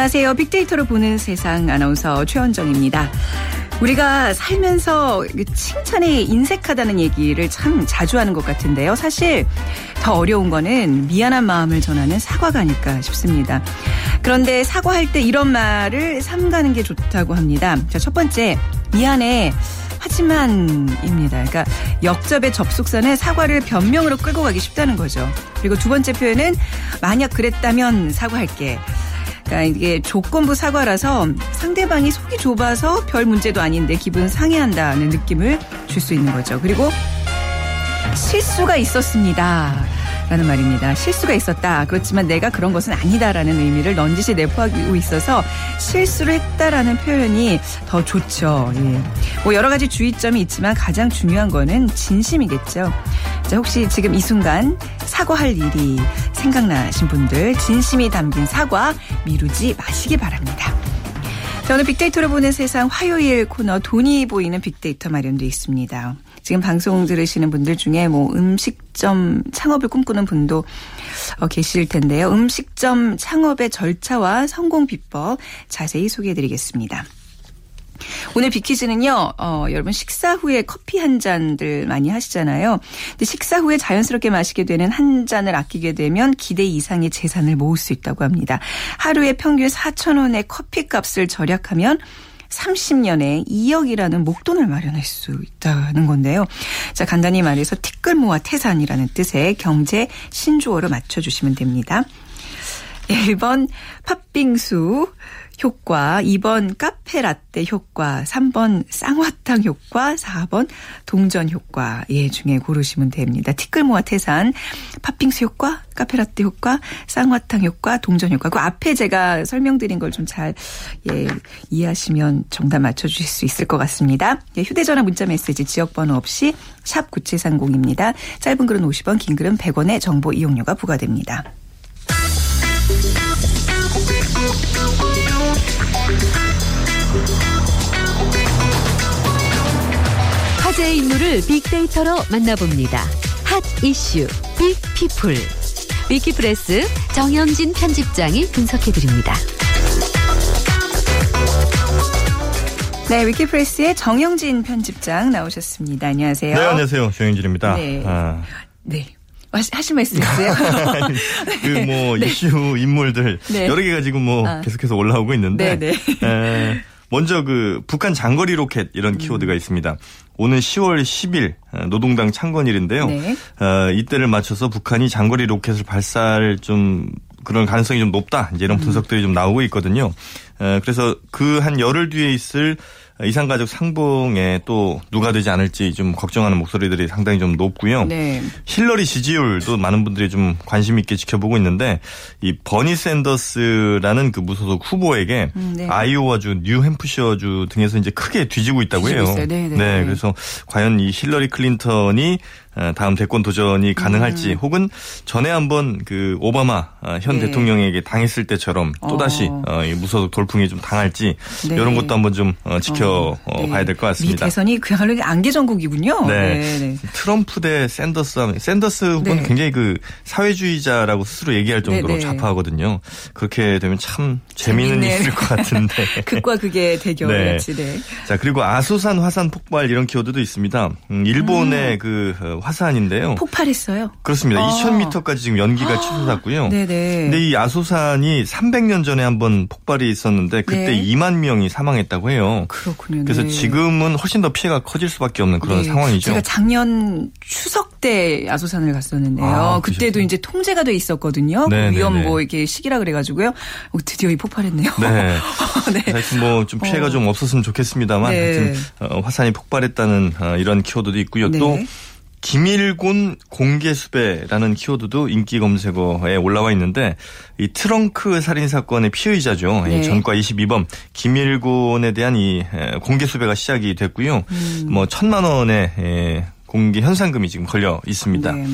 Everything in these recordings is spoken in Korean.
안녕하세요. 빅데이터로 보는 세상 아나운서 최원정입니다. 우리가 살면서 칭찬이 인색하다는 얘기를 참 자주 하는 것 같은데요. 사실 더 어려운 거는 미안한 마음을 전하는 사과가 아닐까 싶습니다. 그런데 사과할 때 이런 말을 삼가는 게 좋다고 합니다. 자, 첫 번째, 미안해. 하지만입니다. 그러니까 역접의 접속사는 사과를 변명으로 끌고 가기 쉽다는 거죠. 그리고 두 번째 표현은 만약 그랬다면 사과할게. 그러니까 이게 조건부 사과라서 상대방이 속이 좁아서 별 문제도 아닌데 기분 상해한다는 느낌을 줄 수 있는 거죠. 그리고 실수가 있었습니다. 라는 말입니다. 실수가 있었다. 그렇지만 내가 그런 것은 아니다라는 의미를 넌지시 내포하고 있어서 실수를 했다라는 표현이 더 좋죠. 예. 뭐 여러 가지 주의점이 있지만 가장 중요한 거는 진심이겠죠. 자, 혹시 지금 이 순간 사과할 일이 생각나신 분들 진심이 담긴 사과 미루지 마시기 바랍니다. 저는 빅데이터로 보는 세상 화요일 코너 돈이 보이는 빅데이터 마련돼 있습니다. 지금 방송 들으시는 분들 중에 뭐 음식점 창업을 꿈꾸는 분도 어, 계실 텐데요. 음식점 창업의 절차와 성공 비법 자세히 소개해 드리겠습니다. 오늘 비키즈는요, 어, 여러분 식사 후에 커피 한 잔들 많이 하시잖아요. 근데 식사 후에 자연스럽게 마시게 되는 한 잔을 아끼게 되면 기대 이상의 재산을 모을 수 있다고 합니다. 하루에 평균 4천 원의 커피 값을 절약하면 30년에 2억이라는 목돈을 마련할 수 있다는 건데요. 자, 간단히 말해서 티끌 모아 태산이라는 뜻의 경제 신조어로 맞춰주시면 됩니다. 1번 팥빙수, 효과, 2번 카페 라떼 효과, 3번 쌍화탕 효과, 4번 동전 효과 예 중에 고르시면 됩니다. 티끌 모아 태산, 팥빙수 효과, 카페 라떼 효과, 쌍화탕 효과, 동전 효과. 그 앞에 제가 설명드린 걸 좀 잘 예, 이해하시면 정답 맞춰주실 수 있을 것 같습니다. 예, 휴대전화 문자 메시지 지역번호 없이 샵 9730입니다. 짧은 글은 50원, 긴 글은 100원의 정보 이용료가 부과됩니다. 화제의 인물을 빅데이터로 만나봅니다. hot issue big people 위키프레스 정영진 편집장이 분석해드립니다. 네, 위키프레스의 정영진 편집장 나오셨습니다. 안녕하세요. 네, 안녕하세요. 정영진입니다. 네. 아. 네. 하실 말씀 있으세요? 그뭐 이슈 인물들 네. 여러 개가 지금 뭐 아. 계속해서 올라오고 있는데 네, 에, 먼저 그 북한 장거리 로켓 이런 키워드가 있습니다. 오늘 10월 10일 어, 노동당 창건일인데요. 네. 어, 이때를 맞춰서 북한이 장거리 로켓을 발사할 좀 그런 가능성이 좀 높다. 이제 이런 음. 분석들이 좀 나오고 있거든요. 어, 그래서 그 한 열흘 뒤에 있을 이산가족 상봉에 또 누가 되지 않을지 좀 걱정하는 목소리들이 상당히 좀 높고요. 네. 힐러리 지지율도 많은 분들이 좀 관심 있게 지켜보고 있는데 이 버니 샌더스라는 그 무소속 후보에게 음, 네. 아이오와주, 뉴햄프셔주 등에서 이제 크게 뒤지고 있다고 뒤지고 해요. 있어요. 네, 네. 그래서 과연 이 힐러리 클린턴이 어, 다음 대권 도전이 가능할지 혹은 전에 한번 그 오바마 어, 현 음. 네. 대통령에게 당했을 때처럼 또 다시 어. 어, 이 무소속 돌풍이 좀 당할지 네. 이런 것도 한번 좀 어, 지켜 어, 네. 봐야 될 것이 같습니다. 대선이 그야말로 안개 정국이군요. 네. 네. 트럼프 대 샌더스 샌더스 후보는 네. 굉장히 그 사회주의자라고 스스로 얘기할 정도로 네, 네. 좌파하거든요. 그렇게 되면 참 재미는. 있을 것 같은데. 극과 극의 대결이었지. 네. 자 그리고 아소산 화산 폭발 이런 키워드도 있습니다. 음, 일본의 그 어, 화산인데요. 폭발했어요. 그렇습니다. 아. 2,000m까지 지금 연기가 치솟았고요. 네네. 근데 이 아소산이 300년 전에 한번 폭발이 있었는데 그때 네. 2만 명이 사망했다고 해요. 그렇군요. 그래서 네. 지금은 훨씬 더 피해가 커질 수밖에 없는 그런 네. 상황이죠. 제가 작년 추석 때 아소산을 갔었는데요. 아, 그때도 그러셨구나. 이제 통제가 돼 있었거든요. 그 네, 위험 네, 네. 뭐 이렇게 시기라 그래가지고요. 어, 드디어 이 폭발했네요. 네. 네. 하여튼 뭐좀 피해가 어. 좀 없었으면 좋겠습니다만 네. 하여튼 어, 화산이 폭발했다는 어, 이런 키워드도 있고요. 네. 또 김일곤 공개 수배라는 키워드도 인기 검색어에 올라와 있는데 이 트렁크 살인 사건의 피의자죠. 네. 이 전과 22번 김일곤에 대한 이 에, 공개 수배가 시작이 됐고요. 음. 뭐 천만 원의 에, 공개 현상금이 지금 걸려 있습니다. 네.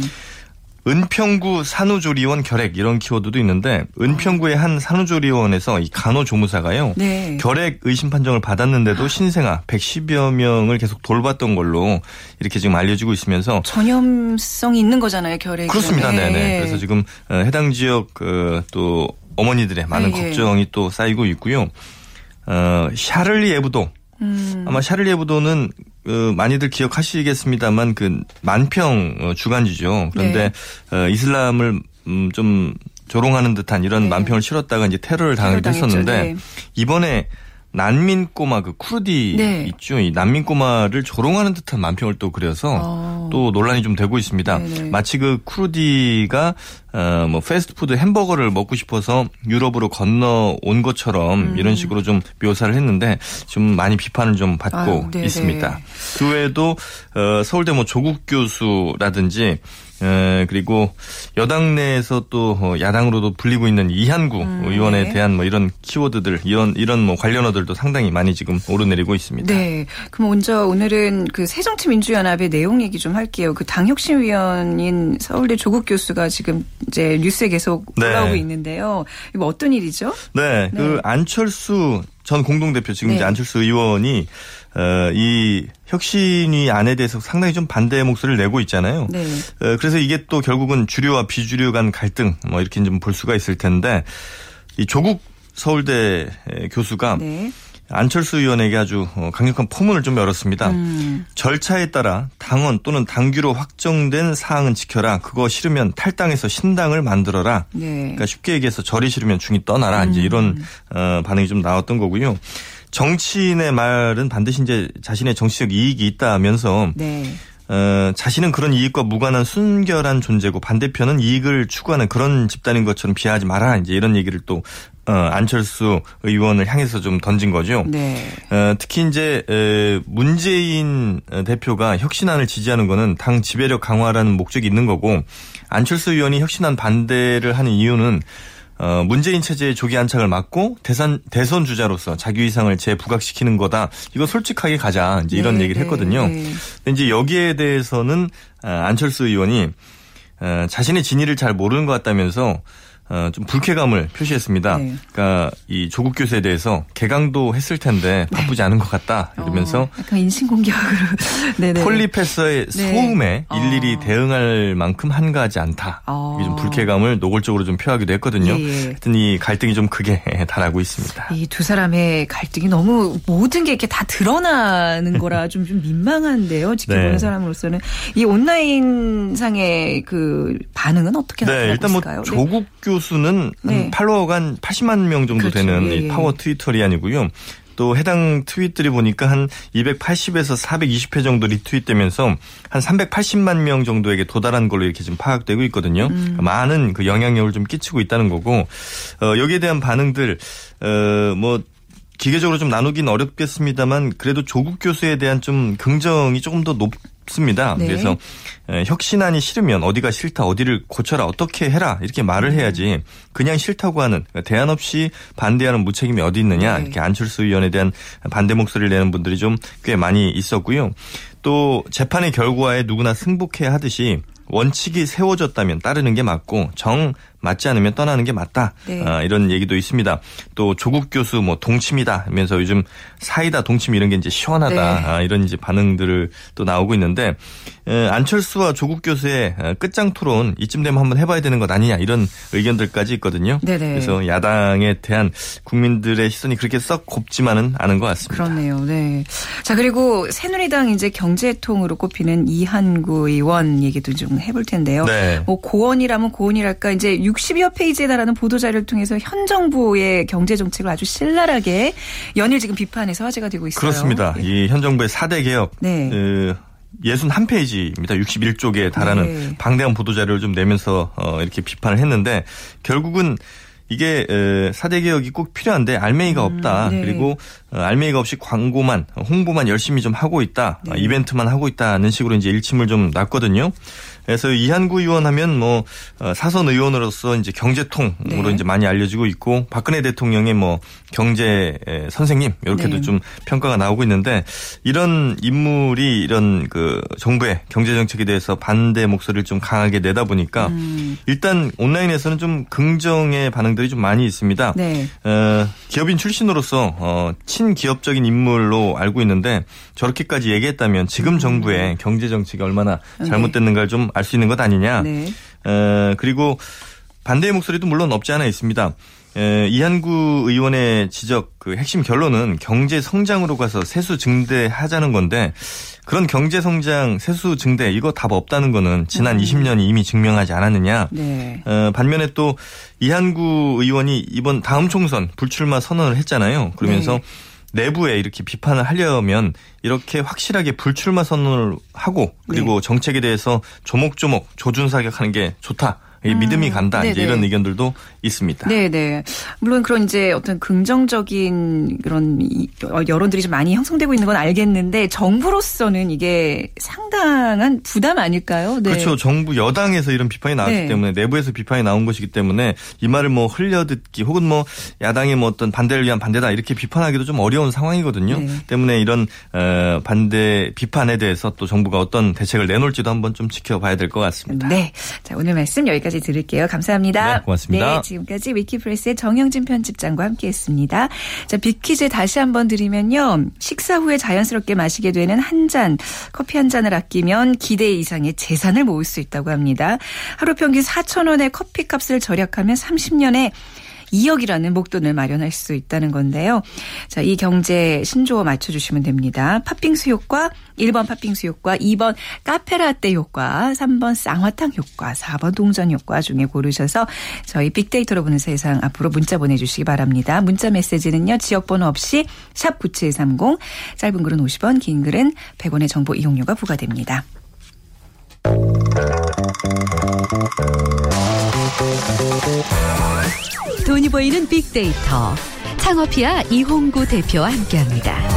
은평구 산후조리원 결핵 이런 키워드도 있는데 은평구의 한 산후조리원에서 이 간호조무사가요. 네. 결핵 의심 판정을 받았는데도 신생아 110여 명을 계속 돌봤던 걸로 이렇게 지금 알려지고 있으면서 전염성이 있는 거잖아요, 결핵. 그렇습니다. 네 네. 그래서 지금 어, 해당 지역 그, 또 어머니들의 많은 네, 예. 걱정이 또 쌓이고 있고요. 어, 샤를리 에브도 음. 아마 샤를리 에브도는 어, 많이들 기억하시겠습니다만 그 만평 어, 주간지죠. 그런데 어, 이슬람을 음, 좀 조롱하는 듯한 이런 네. 만평을 실었다가 이제 테러를 당하기도 테러. 했었는데 네. 이번에 난민 꼬마 그 쿠르디 네. 있죠. 이 난민 꼬마를 조롱하는 듯한 만평을 또 그려서 어. 또 논란이 좀 되고 있습니다. 네네. 마치 그 쿠르디가 어 뭐 패스트푸드 햄버거를 먹고 싶어서 유럽으로 건너온 것처럼 음. 이런 식으로 좀 묘사를 했는데 좀 많이 비판을 좀 받고 아유, 네네. 있습니다. 그 외에도 어 서울대 뭐 조국 교수라든지 에, 그리고 여당 내에서 또 어, 야당으로도 불리고 있는 이한구 의원에 네. 대한 뭐 이런 키워드들 이런 이런 뭐 관련어들도 상당히 많이 지금 오르내리고 있습니다. 네. 그럼 먼저 오늘은 그 새정치민주연합의 내용 얘기 좀 할게요. 그 당혁신위원인 서울대 조국 교수가 지금 이제 뉴스에 계속 네. 올라오고 있는데요. 이거 어떤 일이죠? 네, 네. 그 안철수 전 공동대표 지금 네. 이제 안철수 의원이 어, 이 혁신위 안에 대해서 상당히 좀 반대 목소리를 내고 있잖아요. 네. 어, 그래서 이게 또 결국은 주류와 비주류 간 갈등 뭐 이렇게 좀 볼 수가 있을 텐데 이 조국 서울대 교수가 네. 안철수 의원에게 아주 어, 강력한 포문을 좀 열었습니다. 음. 절차에 따라 당원 또는 당규로 확정된 사항은 지켜라. 그거 싫으면 탈당해서 신당을 만들어라. 네. 그러니까 쉽게 얘기해서 절이 싫으면 중이 떠나라. 이제 이런 어, 반응이 좀 나왔던 거고요. 정치인의 말은 반드시 이제 자신의 정치적 이익이 있다면서 네. 어, 자신은 그런 이익과 무관한 순결한 존재고 반대편은 이익을 추구하는 그런 집단인 것처럼 비하하지 마라. 이제 이런 얘기를 또 어, 안철수 의원을 향해서 좀 던진 거죠. 네. 어, 특히 이제 에, 문재인 대표가 혁신안을 지지하는 거는 당 지배력 강화라는 목적이 있는 거고 안철수 의원이 혁신안 반대를 하는 이유는 어, 문재인 체제의 조기 안착을 막고 대선 대선 주자로서 자기 위상을 재부각시키는 거다. 이거 솔직하게 가자. 이제 이런 네, 얘기를 네, 했거든요. 네. 근데 이제 여기에 대해서는 어, 안철수 의원이 어, 자신의 진위를 잘 모르는 것 같다면서 어, 좀 불쾌감을 표시했습니다. 네. 그러니까 이 조국 교수에 대해서 개강도 했을 텐데 바쁘지 않은 것 같다 이러면서 어, 약간 인신공격으로. 네네. 폴리패서의 네. 소음에 어. 일일이 대응할 만큼 한가하지 않다. 어. 이게 좀 불쾌감을 노골적으로 좀 표하기도 했거든요. 예, 예. 하여튼 이 갈등이 좀 크게 달하고 있습니다. 이 두 사람의 갈등이 너무 모든 게 이렇게 다 드러나는 거라 좀, 좀 민망한데요. 지켜보는 네. 사람으로서는. 이 온라인 상의 그 반응은 어떻게 나타나고 네, 일단 뭐 있을까요? 네. 조국 교 수는 네. 한 팔로워가 한 80만 명 정도 그렇죠. 되는 예, 이 예. 파워 트위터리안이고요. 또 해당 트윗들이 보니까 한 280에서 420회 정도 리트윗되면서 한 380만 명 정도에게 도달한 걸로 이렇게 지금 파악되고 있거든요. 음. 많은 그 영향력을 좀 끼치고 있다는 거고 어, 여기에 대한 반응들 어 뭐 기계적으로 좀 나누긴 어렵겠습니다만 그래도 조국 교수에 대한 좀 긍정이 조금 더 높 습니다. 네. 그래서 에, 혁신안이 싫으면 어디가 싫다, 어디를 고쳐라, 어떻게 해라 이렇게 말을 음. 해야지 그냥 싫다고 하는 대안 없이 반대하는 무책임이 어디 있느냐 네. 이렇게 안철수 의원에 대한 반대 목소리를 내는 분들이 좀 꽤 많이 있었고요. 또 재판의 결과에 누구나 승복해야 하듯이 원칙이 세워졌다면 따르는 게 맞고 정 맞지 않으면 떠나는 게 맞다. 네. 아, 이런 얘기도 있습니다. 또 조국 교수 뭐 동침이다 하면서 요즘 사이다 동침 이런 게 이제 시원하다. 네. 아, 이런 이제 반응들을 또 나오고 있는데 에, 안철수와 조국 교수의 어, 끝장 토론 이쯤 되면 한번 해봐야 되는 것 아니냐 이런 의견들까지 있거든요. 네네. 그래서 야당에 대한 국민들의 시선이 그렇게 썩 곱지만은 않은 것 같습니다. 그렇네요. 네. 자, 그리고 새누리당 이제 경제통으로 꼽히는 이한구 의원 얘기도 좀 해볼 텐데요. 네. 뭐 고언이라면 고언이랄까 이제 60여 페이지에 달하는 보도자료를 통해서 현 정부의 경제 정책을 아주 신랄하게 연일 지금 비판해서 화제가 되고 있어요. 그렇습니다. 예. 이현 정부의 4대 개혁. 네. 그 61페이지입니다. 61쪽에 달하는 네. 방대한 보도자료를 좀 내면서 어, 이렇게 비판을 했는데 결국은 이게 에, 4대 개혁이 꼭 필요한데 알맹이가 없다. 네. 그리고 어, 알맹이가 없이 광고만 홍보만 열심히 좀 하고 있다. 네. 어, 이벤트만 하고 있다는 식으로 이제 일침을 좀 놨거든요. 그래서 이한구 의원 하면 뭐 어, 사선 의원으로서 이제 경제통으로 네. 이제 많이 알려지고 있고 박근혜 대통령의 뭐 경제 에, 선생님 이렇게도 네. 좀 평가가 나오고 있는데 이런 인물이 이런 그 정부의 경제 정책에 대해서 반대 목소리를 좀 강하게 내다 보니까 음. 일단 온라인에서는 좀 긍정의 반응들이 좀 많이 있습니다. 네. 어, 기업인 출신으로서 어, 친기업적인 인물로 알고 있는데 저렇게까지 얘기했다면 지금 정부의 경제 정책이 얼마나 네. 잘못됐는가를 좀알 수 있는 것 아니냐. 네. 어, 그리고 반대의 목소리도 물론 없지 않아 있습니다. 에, 이한구 의원의 지적 그 핵심 결론은 경제 성장으로 가서 세수 증대하자는 건데 그런 경제 성장, 세수 증대 이거 답 없다는 거는 지난 음. 20년이 이미 증명하지 않았느냐. 네. 어, 반면에 또 이한구 의원이 이번 다음 총선 불출마 선언을 했잖아요. 그러면서 네. 내부에 이렇게 비판을 하려면 이렇게 확실하게 불출마 선언을 하고 그리고 네. 정책에 대해서 조목조목 조준사격하는 게 좋다. 음. 믿음이 간다 이제 이런 의견들도 있습니다. 네, 네. 물론 그런 이제 어떤 긍정적인 그런 어, 여론들이 좀 많이 형성되고 있는 건 알겠는데 정부로서는 이게 상당한 부담 아닐까요? 네. 그렇죠. 정부 여당에서 이런 비판이 나왔기 네. 때문에 내부에서 비판이 나온 것이기 때문에 이 말을 뭐 흘려듣기 혹은 뭐 야당의 뭐 어떤 반대를 위한 반대다 이렇게 비판하기도 좀 어려운 상황이거든요. 네. 때문에 이런 어, 반대 비판에 대해서 또 정부가 어떤 대책을 내놓을지도 한번 좀 지켜봐야 될 것 같습니다. 네. 자, 오늘 말씀 여기까지 들을게요. 감사합니다. 네, 고맙습니다. 네, 지금까지 위키프레스의 정영진 편집장과 함께했습니다. 자, 빅퀴즈 다시 한번 드리면요. 식사 후에 자연스럽게 마시게 되는 한 잔, 커피 한 잔을 아끼면 기대 이상의 재산을 모을 수 있다고 합니다. 하루 평균 4천 원의 커피값을 절약하면 30년에 2억이라는 목돈을 마련할 수 있다는 건데요. 자, 이 경제 신조어 맞춰주시면 됩니다. 팥빙수 효과, 1번 팥빙수 효과, 2번 카페라떼 효과, 3번 쌍화탕 효과, 4번 동전 효과 중에 고르셔서 저희 빅데이터로 보는 세상 앞으로 문자 보내주시기 바랍니다. 문자 메시지는요. 지역번호 없이 샵 9730, 짧은 글은 50원, 긴 글은 100원의 정보 이용료가 부과됩니다. 돈이 보이는 빅데이터 창업피아 이홍구 대표와 함께합니다.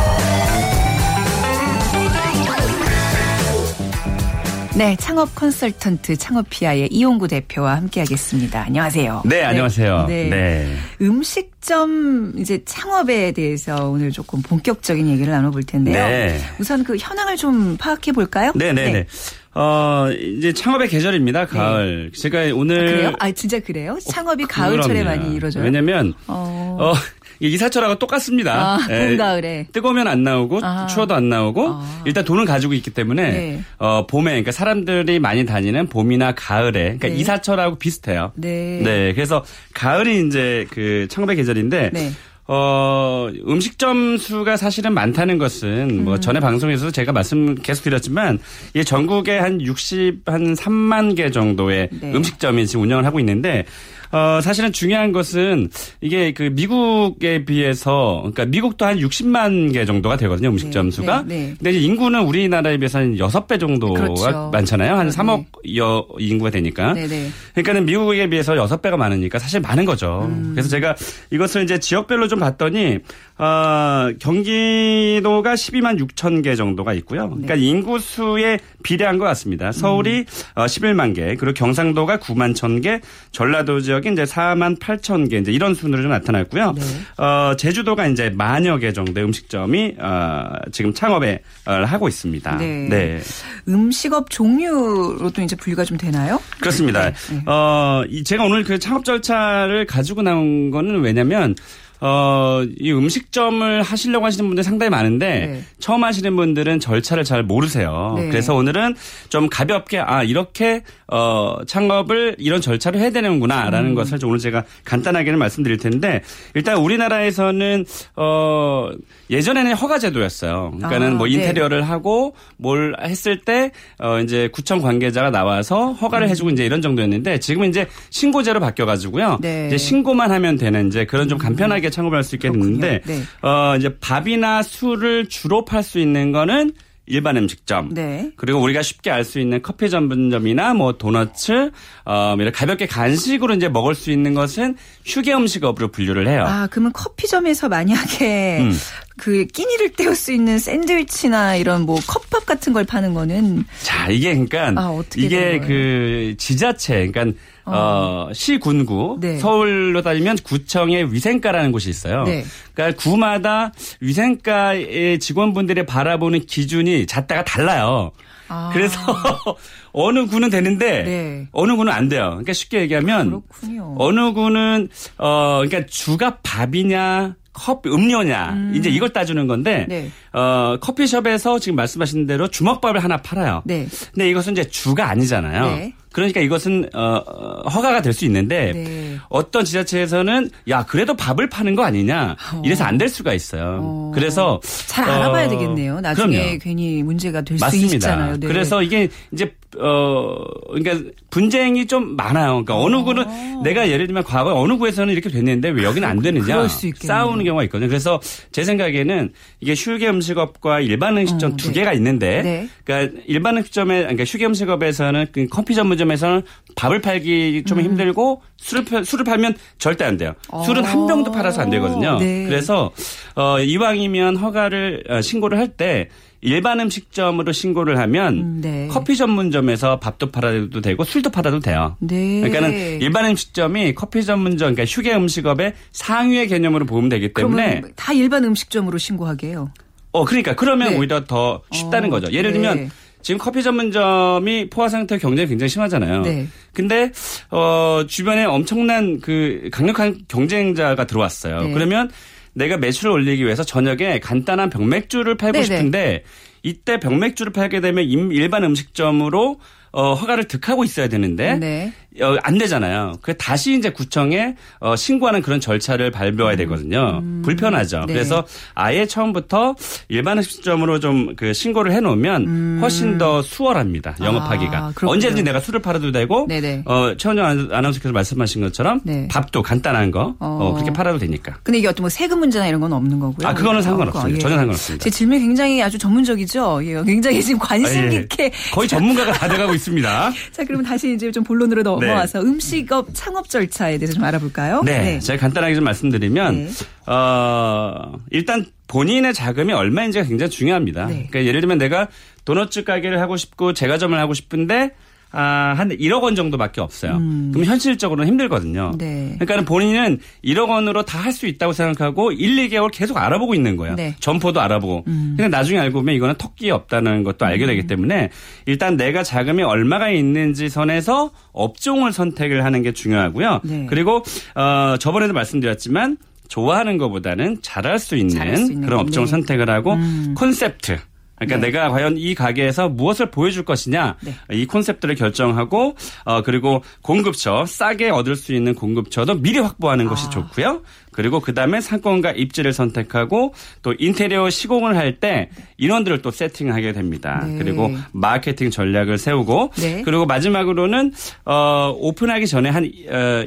네, 창업 컨설턴트 창업피아의 이홍구 대표와 함께하겠습니다. 안녕하세요. 네, 안녕하세요. 네. 네. 음식점 이제 창업에 대해서 오늘 조금 본격적인 얘기를 나눠볼 텐데요. 네. 우선 그 현황을 좀 파악해 볼까요? 네, 네, 네. 어, 이제 창업의 계절입니다. 네. 가을. 네. 제가 오늘. 아, 그래요? 아, 진짜 그래요? 창업이 어, 가을철에 많이 이루어져요? 왜냐면, 어, 어 이사철하고 똑같습니다. 아, 봄, 가을에. 뜨거우면 안 나오고, 아. 추워도 안 나오고, 아. 일단 돈을 가지고 있기 때문에, 네. 어, 봄에, 그러니까 사람들이 많이 다니는 봄이나 가을에, 그러니까 네. 이사철하고 비슷해요. 네. 네. 그래서 가을이 이제 그 창업의 계절인데, 네. 어, 음식점 수가 사실은 많다는 것은 뭐 음. 전에 방송에서 제가 말씀 계속 드렸지만 이 전국에 한 60, 한 3만 개 정도의 네. 음식점이 지금 운영을 하고 있는데 어, 사실은 중요한 것은 이게 그 미국에 비해서 그러니까 미국도 한 60만 개 정도가 되거든요. 음식점 네, 수가. 네, 네. 근데 인구는 우리나라에 비해서 한 6배 정도가 그렇죠. 많잖아요. 한 3억 여 인구가 되니까. 네, 네. 그러니까는 미국에 비해서 6배가 많으니까 사실 많은 거죠. 음. 그래서 제가 이것을 이제 지역별로 좀 봤더니 어, 경기도가 12만 6천 개 정도가 있고요. 그러니까 네. 인구 수에 비례한 것 같습니다. 서울이 음. 어, 11만 개, 그리고 경상도가 9만 1천 개, 전라도 지역 지역이 이제 4만 8천 개 이제 이런 순으로 좀 나타났고요. 네. 어, 제주도가 이제 만여 개 정도의 음식점이 어, 지금 창업에 어, 하고 있습니다. 네. 네. 음식업 종류로도 이제 분류가 좀 되나요? 그렇습니다. 네. 네. 어, 제가 오늘 그 창업 절차를 가지고 나온 거는 왜냐면 어, 이 음식점을 하시려고 하시는 분들 상당히 많은데 네. 처음 하시는 분들은 절차를 잘 모르세요. 네. 그래서 오늘은 좀 가볍게 아 이렇게 어 창업을 이런 절차를 해야 되는구나라는 음. 것을 좀 오늘 제가 간단하게는 말씀드릴 텐데 일단 우리나라에서는 어 예전에는 허가 제도였어요. 그러니까는 아, 뭐 네. 인테리어를 네. 하고 뭘 했을 때 어 이제 구청 관계자가 나와서 허가를 음. 해주고 이제 이런 정도였는데 지금은 이제 신고제로 바뀌어가지고요. 네. 이제 신고만 하면 되는 이제 그런 좀 간편하게 쉽게 창업을 할 수 있게 됐는데 네. 어 이제 밥이나 술을 주로 팔 수 있는 거는 일반 음식점. 네. 그리고 우리가 쉽게 알 수 있는 커피 전문점이나 뭐 도너츠, 어, 이런 가볍게 간식으로 이제 먹을 수 있는 것은 휴게 음식업으로 분류를 해요. 아, 그러면 커피점에서 만약에 음. 그 끼니를 때울 수 있는 샌드위치나 이런 뭐 컵밥 같은 걸 파는 거는 자, 이게 그러니까 아, 이게 그 지자체 그러니까 어, 어 시 군구 네. 서울로 따지면 구청의 위생과라는 곳이 있어요. 네. 그러니까 구마다 위생과의 직원분들이 바라보는 기준이 잣다가 달라요. 아. 그래서 어느 구는 되는데 네. 어느 구는 안 돼요. 그러니까 쉽게 얘기하면 그렇군요. 어느 구는 어 그러니까 주가 밥이냐 커피 음료냐 음. 이제 이걸 따주는 건데 네. 어 커피숍에서 지금 말씀하신 대로 주먹밥을 하나 팔아요. 네. 근데 이것은 이제 주가 아니잖아요. 네. 그러니까 이것은 어 허가가 될 수 있는데 네. 어떤 지자체에서는 야 그래도 밥을 파는 거 아니냐 이래서 안 될 수가 있어요. 어. 그래서 잘 알아봐야 어, 되겠네요. 나중에 그럼요. 괜히 문제가 될 수 있잖아요. 네. 그래서 이게 이제 어, 그러니까 분쟁이 좀 많아요. 그러니까 어느 어. 구는 내가 예를 들면 과거에 어느 구에서는 이렇게 됐는데 왜 여기는 안 되느냐 싸우는 경우가 있거든요. 그래서 제 생각에는 이게 휴게 음식업과 일반 음식점 어, 두 네. 개가 있는데 네. 그러니까 일반 음식점에 그러니까 휴게 음식업에서는 그 커피 전문점에서는 밥을 팔기 좀 음. 힘들고 술을 술을 팔면 절대 안 돼요. 어. 술은 한 병도 팔아서 안 되거든요. 네. 그래서 어, 이왕이면 허가를 어, 신고를 할때 일반 음식점으로 신고를 하면 음, 네. 커피 전문점에서 밥도 팔아도 되고 술도 팔아도 돼요. 네. 그러니까는 일반 음식점이 커피 전문점 그러니까 휴게 음식업의 상위의 개념으로 보면 되기 때문에 다 일반 음식점으로 신고하게요. 어 그러니까 그러면 네. 오히려 더 쉽다는 어, 거죠. 예를 들면 네. 지금 커피 전문점이 포화 상태 경쟁이 굉장히 심하잖아요. 네. 근데 어 주변에 엄청난 그 강력한 경쟁자가 들어왔어요. 네. 그러면 내가 매출을 올리기 위해서 저녁에 간단한 병맥주를 팔고 네네. 싶은데 이때 병맥주를 팔게 되면 일반 음식점으로 어, 허가를 득하고 있어야 되는데 네. 어, 안 되잖아요. 그 다시 이제 구청에 어, 신고하는 그런 절차를 밟아야 되거든요. 음. 불편하죠. 네. 그래서 아예 처음부터 일반 음식점으로 좀 그 신고를 해놓으면 음. 훨씬 더 수월합니다. 영업하기가 아, 언제든지 내가 술을 팔아도 되고 네네. 어, 최원정 아나운서께서 말씀하신 것처럼 네. 밥도 간단한 거 어. 어. 그렇게 팔아도 되니까. 근데 이게 어떤 뭐 세금 문제나 이런 건 없는 거고요. 아 그거는 상관없습니다. 예. 전혀 상관없습니다. 제 질문 굉장히 아주 전문적이죠. 예. 굉장히 지금 관심 아, 예. 깊게 거의 전문가가 다 돼가고 있습니다. 자 그러면 다시 이제 좀 본론으로 넘어. 네. 넘어와서 음식업 창업 절차에 대해서 좀 알아볼까요? 네. 네. 제가 간단하게 좀 말씀드리면, 네. 어, 일단 본인의 자금이 얼마인지가 굉장히 중요합니다. 네. 그러니까 예를 들면 내가 도넛 가게를 하고 싶고 제과점을 하고 싶은데 아, 한 1억 원 정도밖에 없어요. 음. 그럼 현실적으로는 힘들거든요. 네. 그러니까 본인은 1억 원으로 다 할 수 있다고 생각하고 1, 2개월 계속 알아보고 있는 거예요. 네. 점포도 알아보고. 음. 근데 나중에 알고 보면 이거는 토끼 없다는 것도 알게 되기 음. 때문에 일단 내가 자금이 얼마가 있는지 선에서 업종을 선택을 하는 게 중요하고요. 네. 그리고 어, 저번에도 말씀드렸지만 좋아하는 것보다는 잘할 수 있는, 잘할 수 있는 그런 업종을 네. 선택을 하고 음. 콘셉트 그러니까 네. 내가 과연 이 가게에서 무엇을 보여줄 것이냐 네. 이 콘셉트를 결정하고 어 그리고 공급처 싸게 얻을 수 있는 공급처도 미리 확보하는 아. 것이 좋고요. 그리고 그 다음에 상권과 입지를 선택하고 또 인테리어 시공을 할 때 인원들을 또 세팅하게 됩니다. 네. 그리고 마케팅 전략을 세우고 네. 그리고 마지막으로는 어 오픈하기 전에 한 어,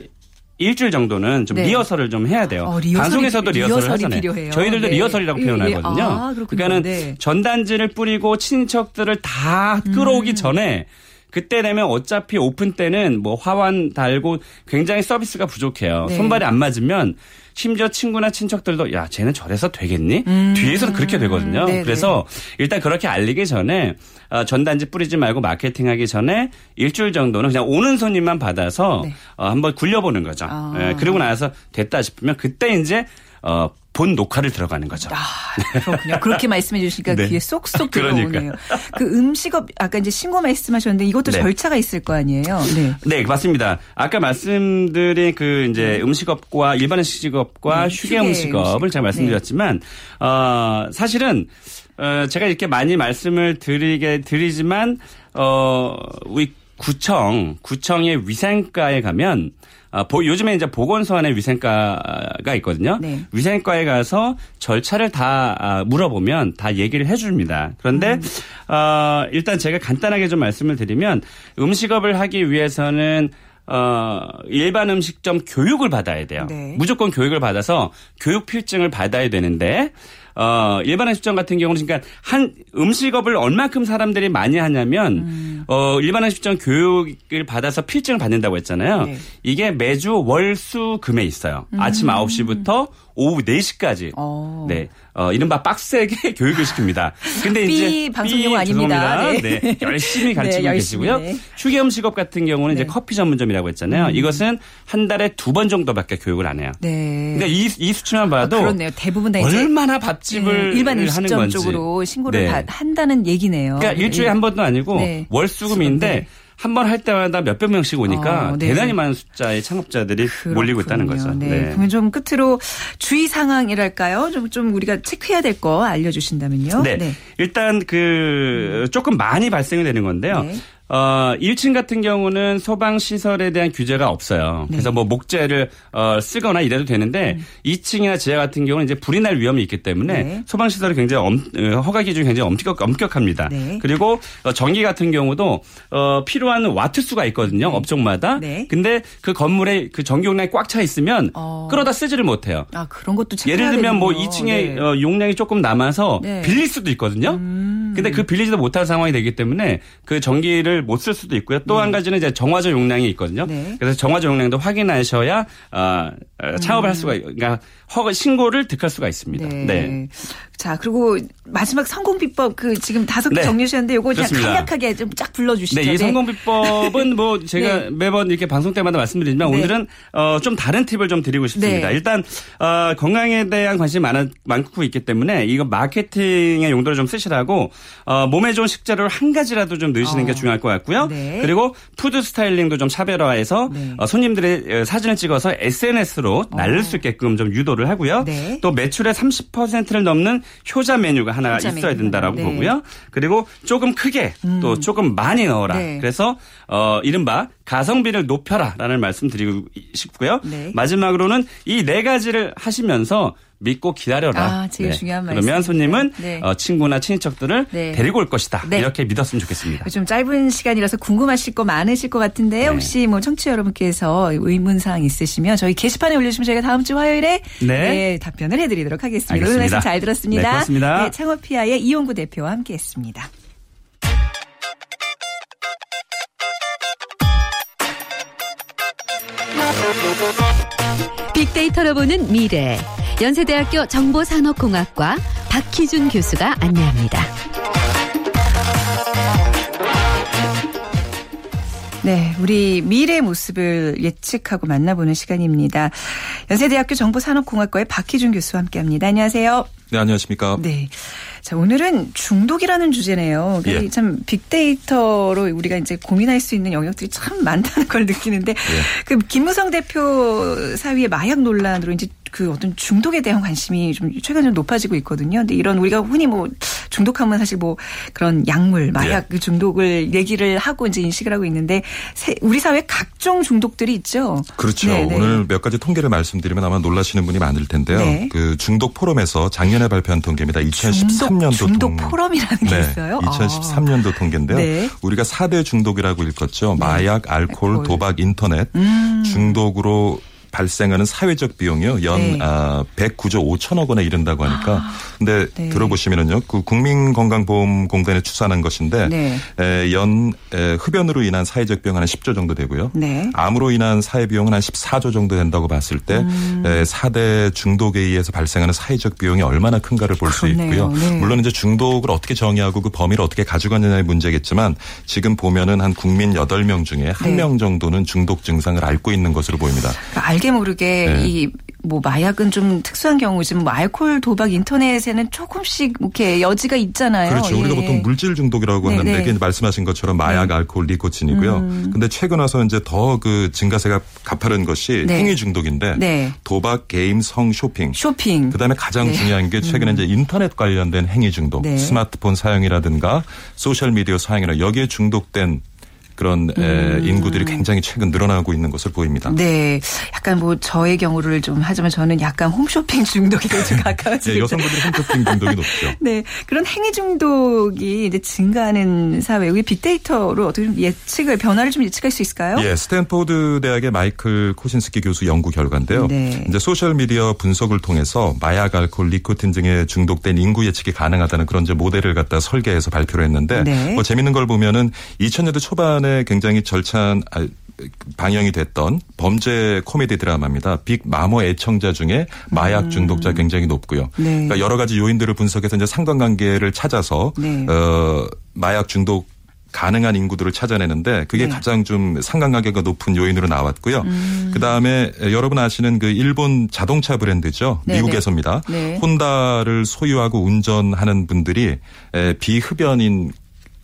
일주일 정도는 좀 네. 리허설을 좀 해야 돼요. 어, 리허설이, 방송에서도 리허설을 하잖아요. 필요해요. 저희들도 네. 리허설이라고. 표현하거든요. 아, 그러니까는 네. 전단지를 뿌리고 친척들을 다 끌어오기 음. 전에 그때 되면 어차피 오픈 때는 뭐 화환 달고 굉장히 서비스가 부족해요. 네. 손발이 안 맞으면 심지어 친구나 친척들도 야 쟤는 저래서 되겠니? 음. 뒤에서는 그렇게 되거든요. 네네. 그래서 일단 그렇게 알리기 전에 어, 전단지 뿌리지 말고 마케팅하기 전에 일주일 정도는 그냥 오는 손님만 받아서 네. 어, 한번 굴려보는 거죠. 아. 예, 그리고 나서 됐다 싶으면 그때 이제 어, 본 녹화를 들어가는 거죠. 아, 그렇군요. 그렇게 말씀해 주시니까 네. 귀에 쏙쏙 들어오네요. 그 음식업 아까 이제 신고 말씀하셨는데 이것도 네. 절차가 있을 거 아니에요. 네. 네, 맞습니다. 아까 말씀드린 그 이제 네. 음식업과 일반 음식업과 네, 휴게, 휴게 음식업을 제가 말씀드렸지만 네. 어 사실은 어 제가 이렇게 많이 말씀을 드리게 드리지만 어 우리 구청 구청의 위생과에 가면 아, 요즘에 이제 보건소 안에 위생과가 있거든요. 네. 위생과에 가서 절차를 다 아, 물어보면 다 얘기를 해줍니다. 그런데 음. 어, 일단 제가 간단하게 좀 말씀을 드리면 음식업을 하기 위해서는 어, 일반 음식점 교육을 받아야 돼요. 네. 무조건 교육을 받아서 교육 필증을 받아야 되는데 어, 일반 음식점 같은 경우는 그러니까 한 음식업을 얼만큼 사람들이 많이 하냐면 음. 어, 일반 음식점 교육을 받아서 필증을 받는다고 했잖아요. 네. 이게 매주 월수 금에 있어요. 음. 아침 9시부터 오후 4시까지. 어. 네. 어, 이른바 빡세게 교육을 시킵니다. 근데 이제 방송용 아닙니다. 네. 네. 열심히 가르치고 네, 계시고요. 네. 휴게 음식업 같은 경우는 이제 네. 커피 전문점이라고 했잖아요. 음. 이것은 한 달에 두 번 정도밖에 교육을 안 해요. 네. 그러니까 이, 이 수치만 봐도 아, 그렇네요. 대부분 다 얼마나 밥집을 네, 일반 음식점 쪽으로 신고를 다 한다는 얘기네요. 그러니까 일주일에 한 번도 아니고 월수금인데 한 번 할 때마다 몇백 명씩 오니까 어, 네. 대단히 많은 숫자의 창업자들이 그렇군요. 몰리고 있다는 거죠. 네. 네. 그러면 좀 끝으로 주의 상황이랄까요? 좀, 좀 우리가 체크해야 될 거 알려주신다면요. 네. 네. 일단 그 조금 많이 발생이 되는 건데요. 네. 어, 1층 같은 경우는 소방 시설에 대한 규제가 없어요. 네. 그래서 뭐 목재를 어, 쓰거나 이래도 되는데 음. 2층이나 지하 같은 경우는 이제 불이 날 위험이 있기 때문에 네. 소방 시설이 굉장히 엄, 어, 허가 기준이 굉장히 엄격, 엄격합니다. 네. 그리고 어, 전기 같은 경우도 어, 필요한 와트 수가 있거든요. 네. 업종마다. 네. 근데 그 건물에 그 전기 용량이 꽉 차 있으면 어. 끌어다 쓰지를 못해요. 아 그런 것도 예를 들면 뭐 되군요. 뭐 2층에 어, 용량이 조금 남아서 빌릴 수도 있거든요. 음. 근데 그 빌리지도 못할 상황이 되기 때문에 그 전기를 못 쓸 수도 있고요. 또한 네. 가지는 이제 정화조 용량이 있거든요. 네. 그래서 정화조 용량도 확인하셔야 어, 창업을 음. 할 수가 그러니까 허가 신고를 득할 수가 있습니다. 네. 네. 자 그리고 마지막 성공 비법 그 지금 다섯 개 네. 정리해 주셨는데 요거 그냥 간략하게 좀 쫙 불러 주시죠. 네, 이 성공 비법은 뭐 제가 네. 매번 이렇게 방송 때마다 말씀드리지만 네. 오늘은 어, 좀 다른 팁을 좀 드리고 싶습니다. 네. 일단 어, 건강에 대한 관심이 많아, 많고 있기 때문에 이거 마케팅의 용도로 좀 쓰시라고 어, 몸에 좋은 식재료를 한 가지라도 좀 넣으시는 어. 게 중요할 것 같고요. 네. 그리고 푸드 스타일링도 좀 차별화해서 네. 어, 손님들의 사진을 찍어서 SNS로 날릴 어. 수 있게끔 좀 유도를 하고요. 또 매출의 30%를 넘는 효자 메뉴가 하나 효자 있어야 된다라고 네. 보고요. 그리고 조금 크게 음. 또 조금 많이 넣어라. 네. 그래서 어 이른바 가성비를 높여라라는 말씀 드리고 싶고요. 네. 마지막으로는 이 네 가지를 하시면서 믿고 기다려라. 아, 제일 네. 중요한 말씀. 그러면 손님은 네. 어, 친구나 친인척들을 네. 데리고 올 것이다. 네. 이렇게 믿었으면 좋겠습니다. 좀 짧은 시간이라서 궁금하실 거 많으실 것 같은데 네. 혹시 뭐 청취자 여러분께서 의문사항 있으시면 저희 게시판에 올려주시면 저희가 다음 주 화요일에 네. 네 답변을 해드리도록 하겠습니다. 오늘 말씀 잘 들었습니다. 네, 고맙습니다. 창업피아의 이용구 대표와 함께했습니다. 빅데이터로 보는 미래. 연세대학교 정보산업공학과 박희준 교수가 안내합니다. 네, 우리 미래 모습을 예측하고 만나보는 시간입니다. 연세대학교 정보산업공학과의 박희준 교수와 함께합니다. 안녕하세요. 네, 안녕하십니까. 네. 자, 오늘은 중독이라는 주제네요. 예. 참 빅데이터로 우리가 이제 고민할 수 있는 영역들이 참 많다는 걸 느끼는데 예. 그 김무성 대표 사위의 마약 논란으로 이제 그 어떤 중독에 대한 관심이 좀 최근에 좀 높아지고 있거든요. 근데 이런 우리가 흔히 뭐 중독하면 사실 뭐 그런 약물, 마약 네. 중독을 얘기를 하고 이제 인식을 하고 있는데 우리 사회 각종 중독들이 있죠. 그렇죠. 네, 네. 오늘 몇 가지 통계를 말씀드리면 아마 놀라시는 분이 많을 텐데요. 네. 그 중독 포럼에서 작년에 발표한 통계입니다. 2013년도 중독, 통... 포럼이라는 게 네. 있어요. 2013년도 아. 통계인데요. 네. 우리가 4대 중독이라고 읽었죠. 마약, 알코올, 알코올. 도박, 인터넷 음. 중독으로 발생하는 사회적 비용이요. 연 네. 아, 109조 5천억 원에 이른다고 하니까. 아, 근데 네. 들어보시면은요. 그 국민건강보험공단에 추산한 것인데 네. 에, 연 에, 흡연으로 인한 사회적 비용 한 10조 정도 되고요. 네. 암으로 인한 사회 비용은 한 14조 정도 된다고 봤을 때 음. 에, 4대 중독에 의해서 발생하는 사회적 비용이 얼마나 큰가를 볼 수 있고요. 네. 물론 이제 중독을 어떻게 정의하고 그 범위를 어떻게 가져가느냐의 문제겠지만 지금 보면은 한 국민 8명 중에 1명 정도는 중독 증상을 앓고 있는 것으로 보입니다. 그러니까 알게 모르게 네. 이 뭐 마약은 좀 특수한 경우지만 뭐 알코올, 도박, 인터넷에는 조금씩 이렇게 여지가 있잖아요. 그렇죠. 예. 우리가 보통 물질 중독이라고 네, 하는데 네. 말씀하신 것처럼 마약, 네. 알코올, 니코틴이고요. 음. 근데 최근 와서 이제 더 그 증가세가 가파른 것이 네. 행위 중독인데 네. 도박, 게임, 성, 쇼핑. 쇼핑. 그다음에 가장 네. 중요한 게 최근에 음. 이제 인터넷 관련된 행위 중독, 스마트폰 사용이라든가 소셜 미디어 사용이나 여기에 중독된 그런 음. 인구들이 굉장히 최근 늘어나고 있는 것을 보입니다. 네. 약간 뭐 저의 경우를 좀 하자면 저는 약간 홈쇼핑 중독이 좀 가까워지고 네, 여성분들이 홈쇼핑 중독이 높죠. 네. 그런 행위 중독이 이제 증가하는 사회, 우리 빅데이터로 어떻게 좀 예측을 변화를 좀 예측할 수 있을까요? 예, 스탠포드 대학의 마이클 코신스키 교수 연구 결과인데요. 네. 이제 소셜 미디어 분석을 통해서 마약, 알코올, 니코틴 등에 중독된 인구 예측이 가능하다는 그런 이제 모델을 갖다 설계해서 발표를 했는데 네. 뭐 재밌는 걸 보면은 2000년대 초반 최 굉장히 절찬 아, 방영이 됐던 범죄 코미디 드라마입니다. 빅 마모 애청자 중에 마약 음. 중독자 굉장히 높고요. 네. 그러니까 여러 가지 요인들을 분석해서 이제 상관관계를 찾아서 네. 어 마약 중독 가능한 인구들을 찾아내는데 그게 네. 가장 좀 상관관계가 높은 요인으로 나왔고요. 음. 그 다음에 여러분 아시는 그 일본 자동차 브랜드죠. 네네. 미국에서입니다. 네. 혼다를 소유하고 운전하는 분들이 비흡연인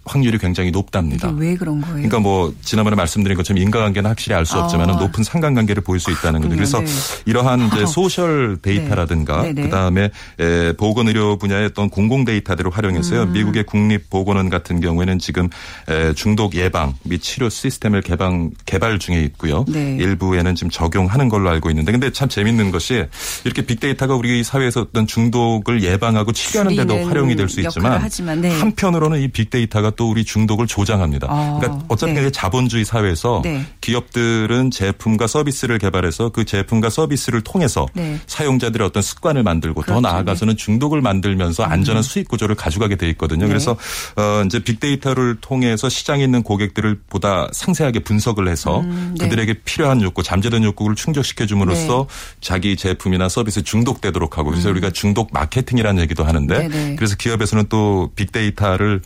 확률이 굉장히 높답니다. 왜 그런 거예요? 그러니까 뭐 지난번에 말씀드린 것처럼 인과관계는 확실히 알 수 없지만 아. 높은 상관관계를 보일 수 있다는 거죠. 그래서 네. 이러한 이제 social 데이터라든가 네. 그다음에 에, 보건의료 분야의 어떤 공공 데이터들을 활용해서요. 음. 미국의 국립보건원 같은 경우에는 지금 에, 중독 예방 및 치료 시스템을 개방 개발 중에 있고요. 네. 일부에는 지금 적용하는 걸로 알고 있는데 근데 참 재밌는 것이 이렇게 빅데이터가 우리 사회에서 어떤 중독을 예방하고 치료하는 데도 활용이 될 수 있지만 네. 한편으로는 이 빅데이터가 또 우리 중독을 조장합니다. 아, 그러니까 어차피 네. 자본주의 사회에서 네. 기업들은 제품과 서비스를 개발해서 그 제품과 서비스를 통해서 네. 사용자들의 어떤 습관을 만들고 그렇죠. 더 나아가서는 중독을 만들면서 안전한 음. 수익 구조를 가져가게 돼 있거든요. 네. 그래서 어 이제 빅데이터를 통해서 시장에 있는 고객들을 보다 상세하게 분석을 해서 음, 네. 그들에게 필요한 욕구, 잠재된 욕구를 충족시켜 줌으로써 자기 제품이나 서비스 중독되도록 하고 그래서 음. 우리가 중독 마케팅이라는 얘기도 하는데 그래서 기업에서는 또 빅데이터를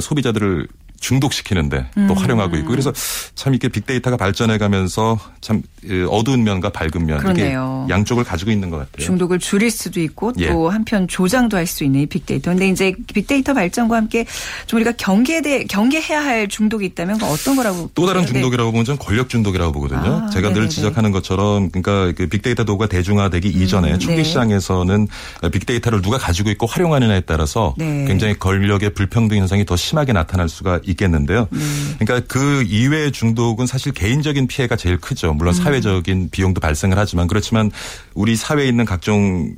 소비자들을 중독시키는데 또 음. 활용하고 있고 그래서 참 이렇게 빅데이터가 발전해 가면서 참 어두운 면과 밝은 면 그러네요. 이게 양쪽을 가지고 있는 것 같아요. 중독을 줄일 수도 있고 또 예. 한편 조장도 할 수 있는 이 빅데이터. 근데 이제 빅데이터 발전과 함께 좀 우리가 경계돼 경계해야 할 중독이 있다면 어떤 거라고 또 다른 중독이라고 보면 저는 권력 중독이라고 보거든요. 아, 제가 네네네. 늘 지적하는 것처럼 그러니까 그 빅데이터 도구가 대중화되기 음, 이전에 초기 네. 시장에서는 빅데이터를 누가 가지고 있고 활용하느냐에 따라서 네. 굉장히 권력의 불평등 현상이 더 심하게 나타날 수가 있겠는데요. 음. 그러니까 그 이외의 중독은 사실 개인적인 피해가 제일 크죠. 물론 음. 사회적인 비용도 발생을 하지만 그렇지만 우리 사회에 있는 각종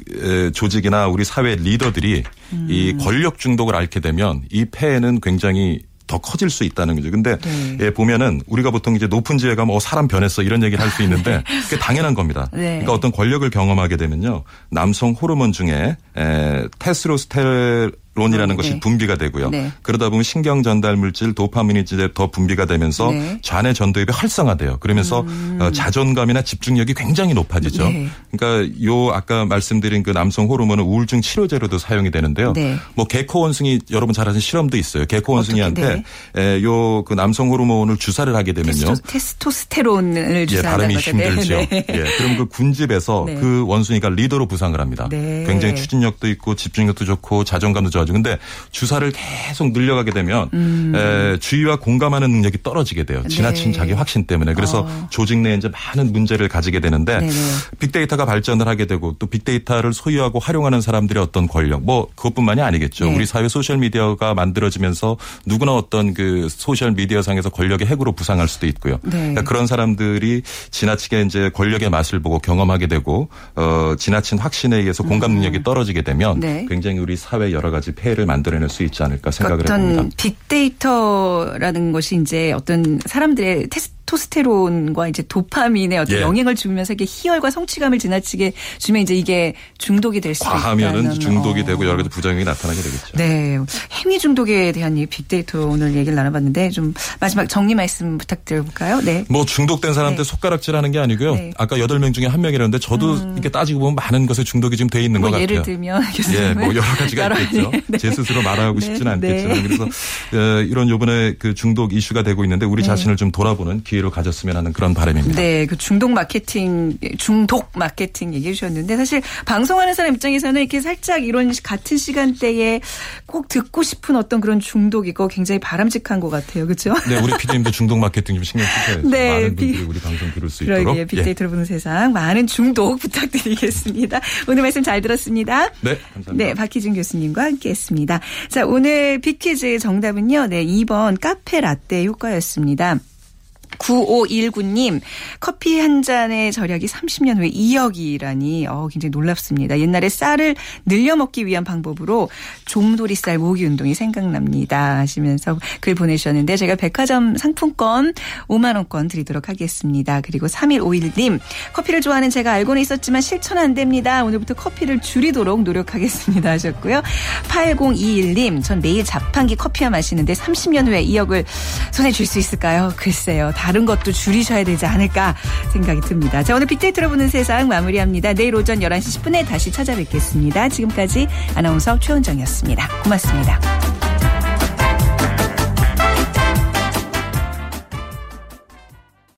조직이나 우리 사회 리더들이 음. 이 권력 중독을 앓게 되면 이 폐해는 굉장히 더 커질 수 있다는 거죠. 근데 네. 예, 보면은 우리가 보통 이제 높은 지에 가면 어, 사람 변했어 이런 얘기를 할 수 있는데 그게 당연한 겁니다. 네. 그러니까 어떤 권력을 경험하게 되면요. 남성 호르몬 중에 에, 테스로스테 론이라는 네. 것이 분비가 되고요. 네. 그러다 보면 신경 전달 물질 도파민이 이제 더 분비가 되면서 네. 좌뇌 전도엽이 활성화돼요. 그러면서 음. 어, 자존감이나 집중력이 굉장히 높아지죠. 네. 그러니까 요 아까 말씀드린 그 남성 호르몬은 우울증 치료제로도 사용이 되는데요. 네. 뭐 개코 원숭이 여러분 잘 아시는 실험도 있어요. 개코 원숭이한테 네. 요그 남성 호르몬을 주사를 하게 되면요. 테스토, 스테론을 주사하는 예, 발음이. 힘들죠. 예, 그럼 그 군집에서 그 원숭이가 리더로 부상을 합니다. 굉장히 추진력도 있고 집중력도 좋고 자존감도 좋아 좋아지고 근데 주사를 계속 늘려가게 되면 음. 에, 주의와 공감하는 능력이 떨어지게 돼요. 지나친 네. 자기 확신 때문에. 그래서 어. 조직 내에 이제 많은 문제를 가지게 되는데 네네. 빅데이터가 발전을 하게 되고 또 빅데이터를 소유하고 활용하는 사람들의 어떤 권력 뭐 그것뿐만이 아니겠죠. 네. 우리 사회 소셜 미디어가 만들어지면서 누구나 어떤 그 소셜 미디어 상에서 권력의 핵으로 부상할 수도 있고요. 네. 그러니까 그런 사람들이 지나치게 이제 권력의 맛을 보고 경험하게 되고 어 지나친 확신에 의해서 공감 능력이 음. 떨어지게 되면 네. 굉장히 우리 사회 여러 가지 폐해를 만들어낼 수 있지 않을까 생각을 어떤 해봅니다. 빅데이터라는 것이 이제 어떤 사람들의 테스트 테스토스테론과 이제 도파민의 어떤 예. 영향을 주면서 이게 희열과 성취감을 지나치게 주면 이제 이게 중독이 될수 있다. 과하면은 중독이 어. 되고 여러 가지 부작용이 나타나게 되겠죠. 네. 행위 중독에 대한 이 빅데이터 오늘 얘기를 나눠봤는데 좀 마지막 정리 말씀 부탁드려볼까요? 네. 뭐 중독된 사람한테 네. 손가락질 하는 게 아니고요. 네. 아까 여덟 명 중에 한 명이라는데 저도 음. 이렇게 따지고 보면 많은 것에 중독이 좀돼 있는 뭐 것 같아요. 예를 들면 예, 뭐 여러 가지가 여러 있겠죠. 네. 제 스스로 말하고 네. 싶지는 네. 않겠지만 그래서 어, 이런 요번에 그 중독 이슈가 되고 있는데 우리 네. 자신을 좀 돌아보는 기회 로 가졌으면 하는 그런 바람입니다. 네, 그 중독 마케팅, 중독 마케팅 얘기해 주셨는데 사실 방송하는 사람 입장에서는 이렇게 살짝 이런 같은 시간대에 꼭 듣고 싶은 어떤 그런 중독이고 굉장히 바람직한 것 같아요. 그렇죠? 네, 우리 PD님도 중독 마케팅 좀 신경 쓰셔야죠. 네, 많은 분들이 우리 방송 들을 수 그러게, 있도록. 빅데이터로 예. 보는 세상 많은 중독 부탁드리겠습니다. 오늘 말씀 잘 들었습니다. 네, 감사합니다. 네, 박희준 교수님과 함께했습니다. 자, 오늘 빅퀴즈 정답은요. 네, 2번 카페 라떼 효과였습니다. 9519님, 커피 한 잔의 절약이 30년 후에 2억이라니, 어, 굉장히 놀랍습니다. 옛날에 쌀을 늘려 먹기 위한 방법으로 좀돌이 쌀 모기 운동이 생각납니다. 하시면서 글 보내주셨는데, 제가 백화점 상품권 5만원권 드리도록 하겠습니다. 그리고 3151님, 커피를 좋아하는 제가 알고는 있었지만 실천 안 됩니다. 오늘부터 커피를 줄이도록 노력하겠습니다. 하셨고요. 8021님, 전 매일 자판기 커피와 마시는데 30년 후에 2억을 손에 줄 수 있을까요? 글쎄요. 다른 것도 줄이셔야 되지 않을까 생각이 듭니다. 자, 오늘 빅데이터로 보는 세상 마무리합니다. 내일 오전 11시 10분에 다시 찾아뵙겠습니다. 지금까지 아나운서 최원정이었습니다. 고맙습니다.